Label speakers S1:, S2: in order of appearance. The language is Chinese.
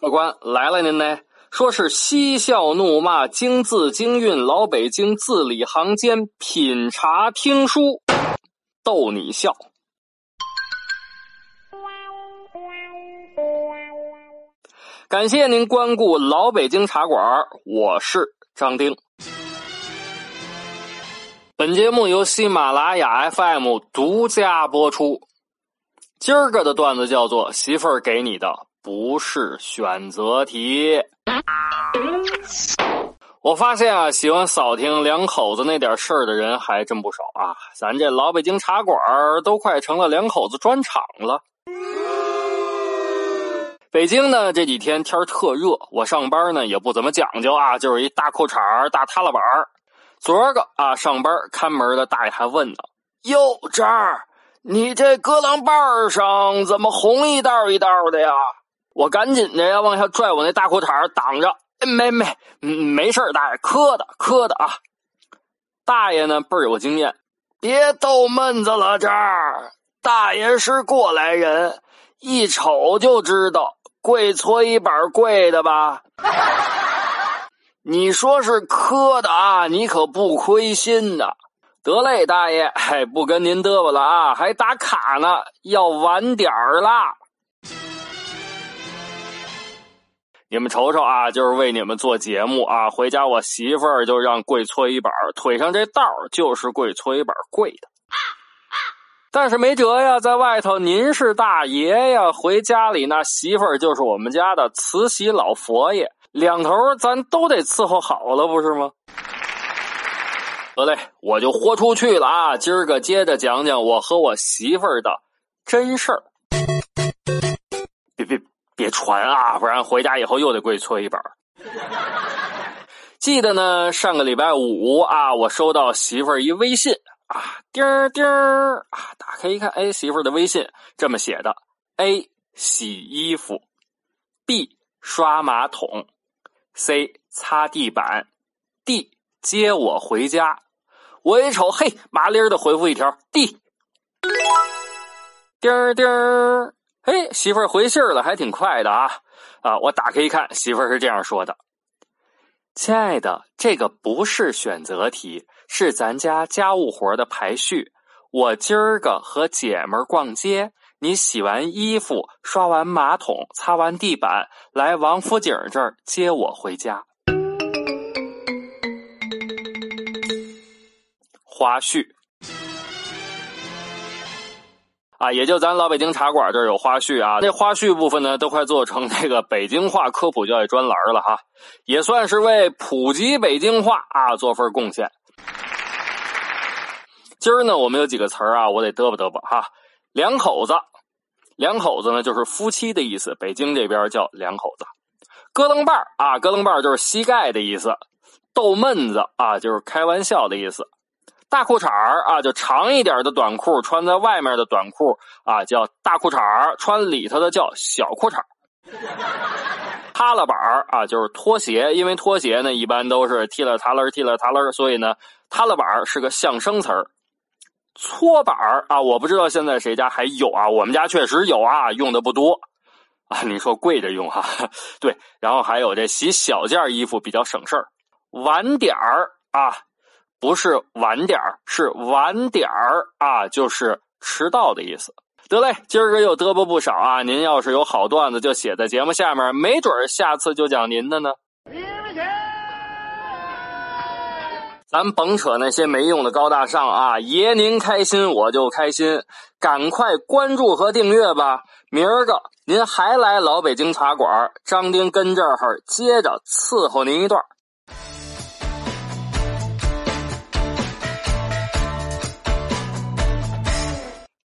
S1: 客官来了，您呢？说是嬉笑怒骂，京字京韵，老北京字里行间，品茶听书，逗你笑。感谢您光顾老北京茶馆，我是张丁。本节目由喜马拉雅 FM 独家播出。今儿个的段子叫做“媳妇儿给你的不是选择题”。我发现啊，喜欢扫听两口子那点事儿的人还真不少啊。咱这老北京茶馆都快成了两口子专场了。北京呢这几天天特热，我上班呢也不怎么讲究啊，就是一大裤衩大踏拉板昨儿个啊上班，看门的大爷还问呢：“哟，这儿你这隔廊板上怎么红一道一道的呀？”我赶紧的呀往下拽我那大裤衩挡着。没没，没事大爷，磕的磕的啊。大爷呢倍有经验，别逗闷子了，这儿大爷是过来人，一瞅就知道。跪搓衣板跪的吧？你说是磕的啊？你可不亏心呐！得嘞，大爷，嘿，不跟您嘚啵了啊，还打卡呢，要晚点儿啦。你们瞅瞅啊，就是为你们做节目啊。回家我媳妇儿就让跪搓衣板，腿上这道就是跪搓衣板跪的。但是没辙呀，在外头您是大爷呀，回家里那媳妇儿就是我们家的慈禧老佛爷，两头咱都得伺候好了，不是吗？得嘞，我就豁出去了啊！今儿个接着讲讲我和我媳妇儿的真事儿。别别别传啊，不然回家以后又得跪搓衣板。记得呢，上个礼拜五啊，我收到媳妇儿一微信。啊，叮儿叮啊！打开一看，哎，媳妇儿的微信这么写的：A 洗衣服，B 刷马桶，C 擦地板，D 接我回家。我一瞅，嘿，麻利儿的回复一条 D。叮儿叮儿，嘿，媳妇儿回信儿了，还挺快的啊！啊，我打开一看，媳妇儿是这样说的：“亲爱的，这个不是选择题。”是咱家家务活的排序。我今儿个和姐们儿逛街，你洗完衣服、刷完马桶、擦完地板，来王府井这儿接我回家。花絮啊，也就咱老北京茶馆这儿有花絮啊。那花絮部分呢，都快做成那个北京话科普教育专栏了哈，也算是为普及北京话啊做份贡献。今儿呢，我们有几个词儿啊，我得嘚啵嘚啵哈。两口子，两口子呢就是夫妻的意思，北京这边叫两口子。咯楞把啊，咯楞把就是膝盖的意思。逗闷子啊，就是开玩笑的意思。大裤衩啊，就长一点的短裤，穿在外面的短裤啊，叫大裤衩穿里头的叫小裤衩踏了板啊，就是拖鞋，因为拖鞋呢一般都是踢了踏了踢了踏了，所以呢，踏了板是个象声词儿。搓板儿啊，我不知道现在谁家还有啊，我们家确实有啊，用的不多啊。你说跪着用哈，对。然后还有这洗小件衣服比较省事儿。晚点儿啊，不是晚点儿，是晚点儿啊，就是迟到的意思。得嘞，今儿个又嘚啵不少啊。您要是有好段子，就写在节目下面，没准下次就讲您的呢。咱甭扯那些没用的高大上啊！爷您开心我就开心，赶快关注和订阅吧！明儿个您还来老北京茶馆，张丁跟这儿接着伺候您一段。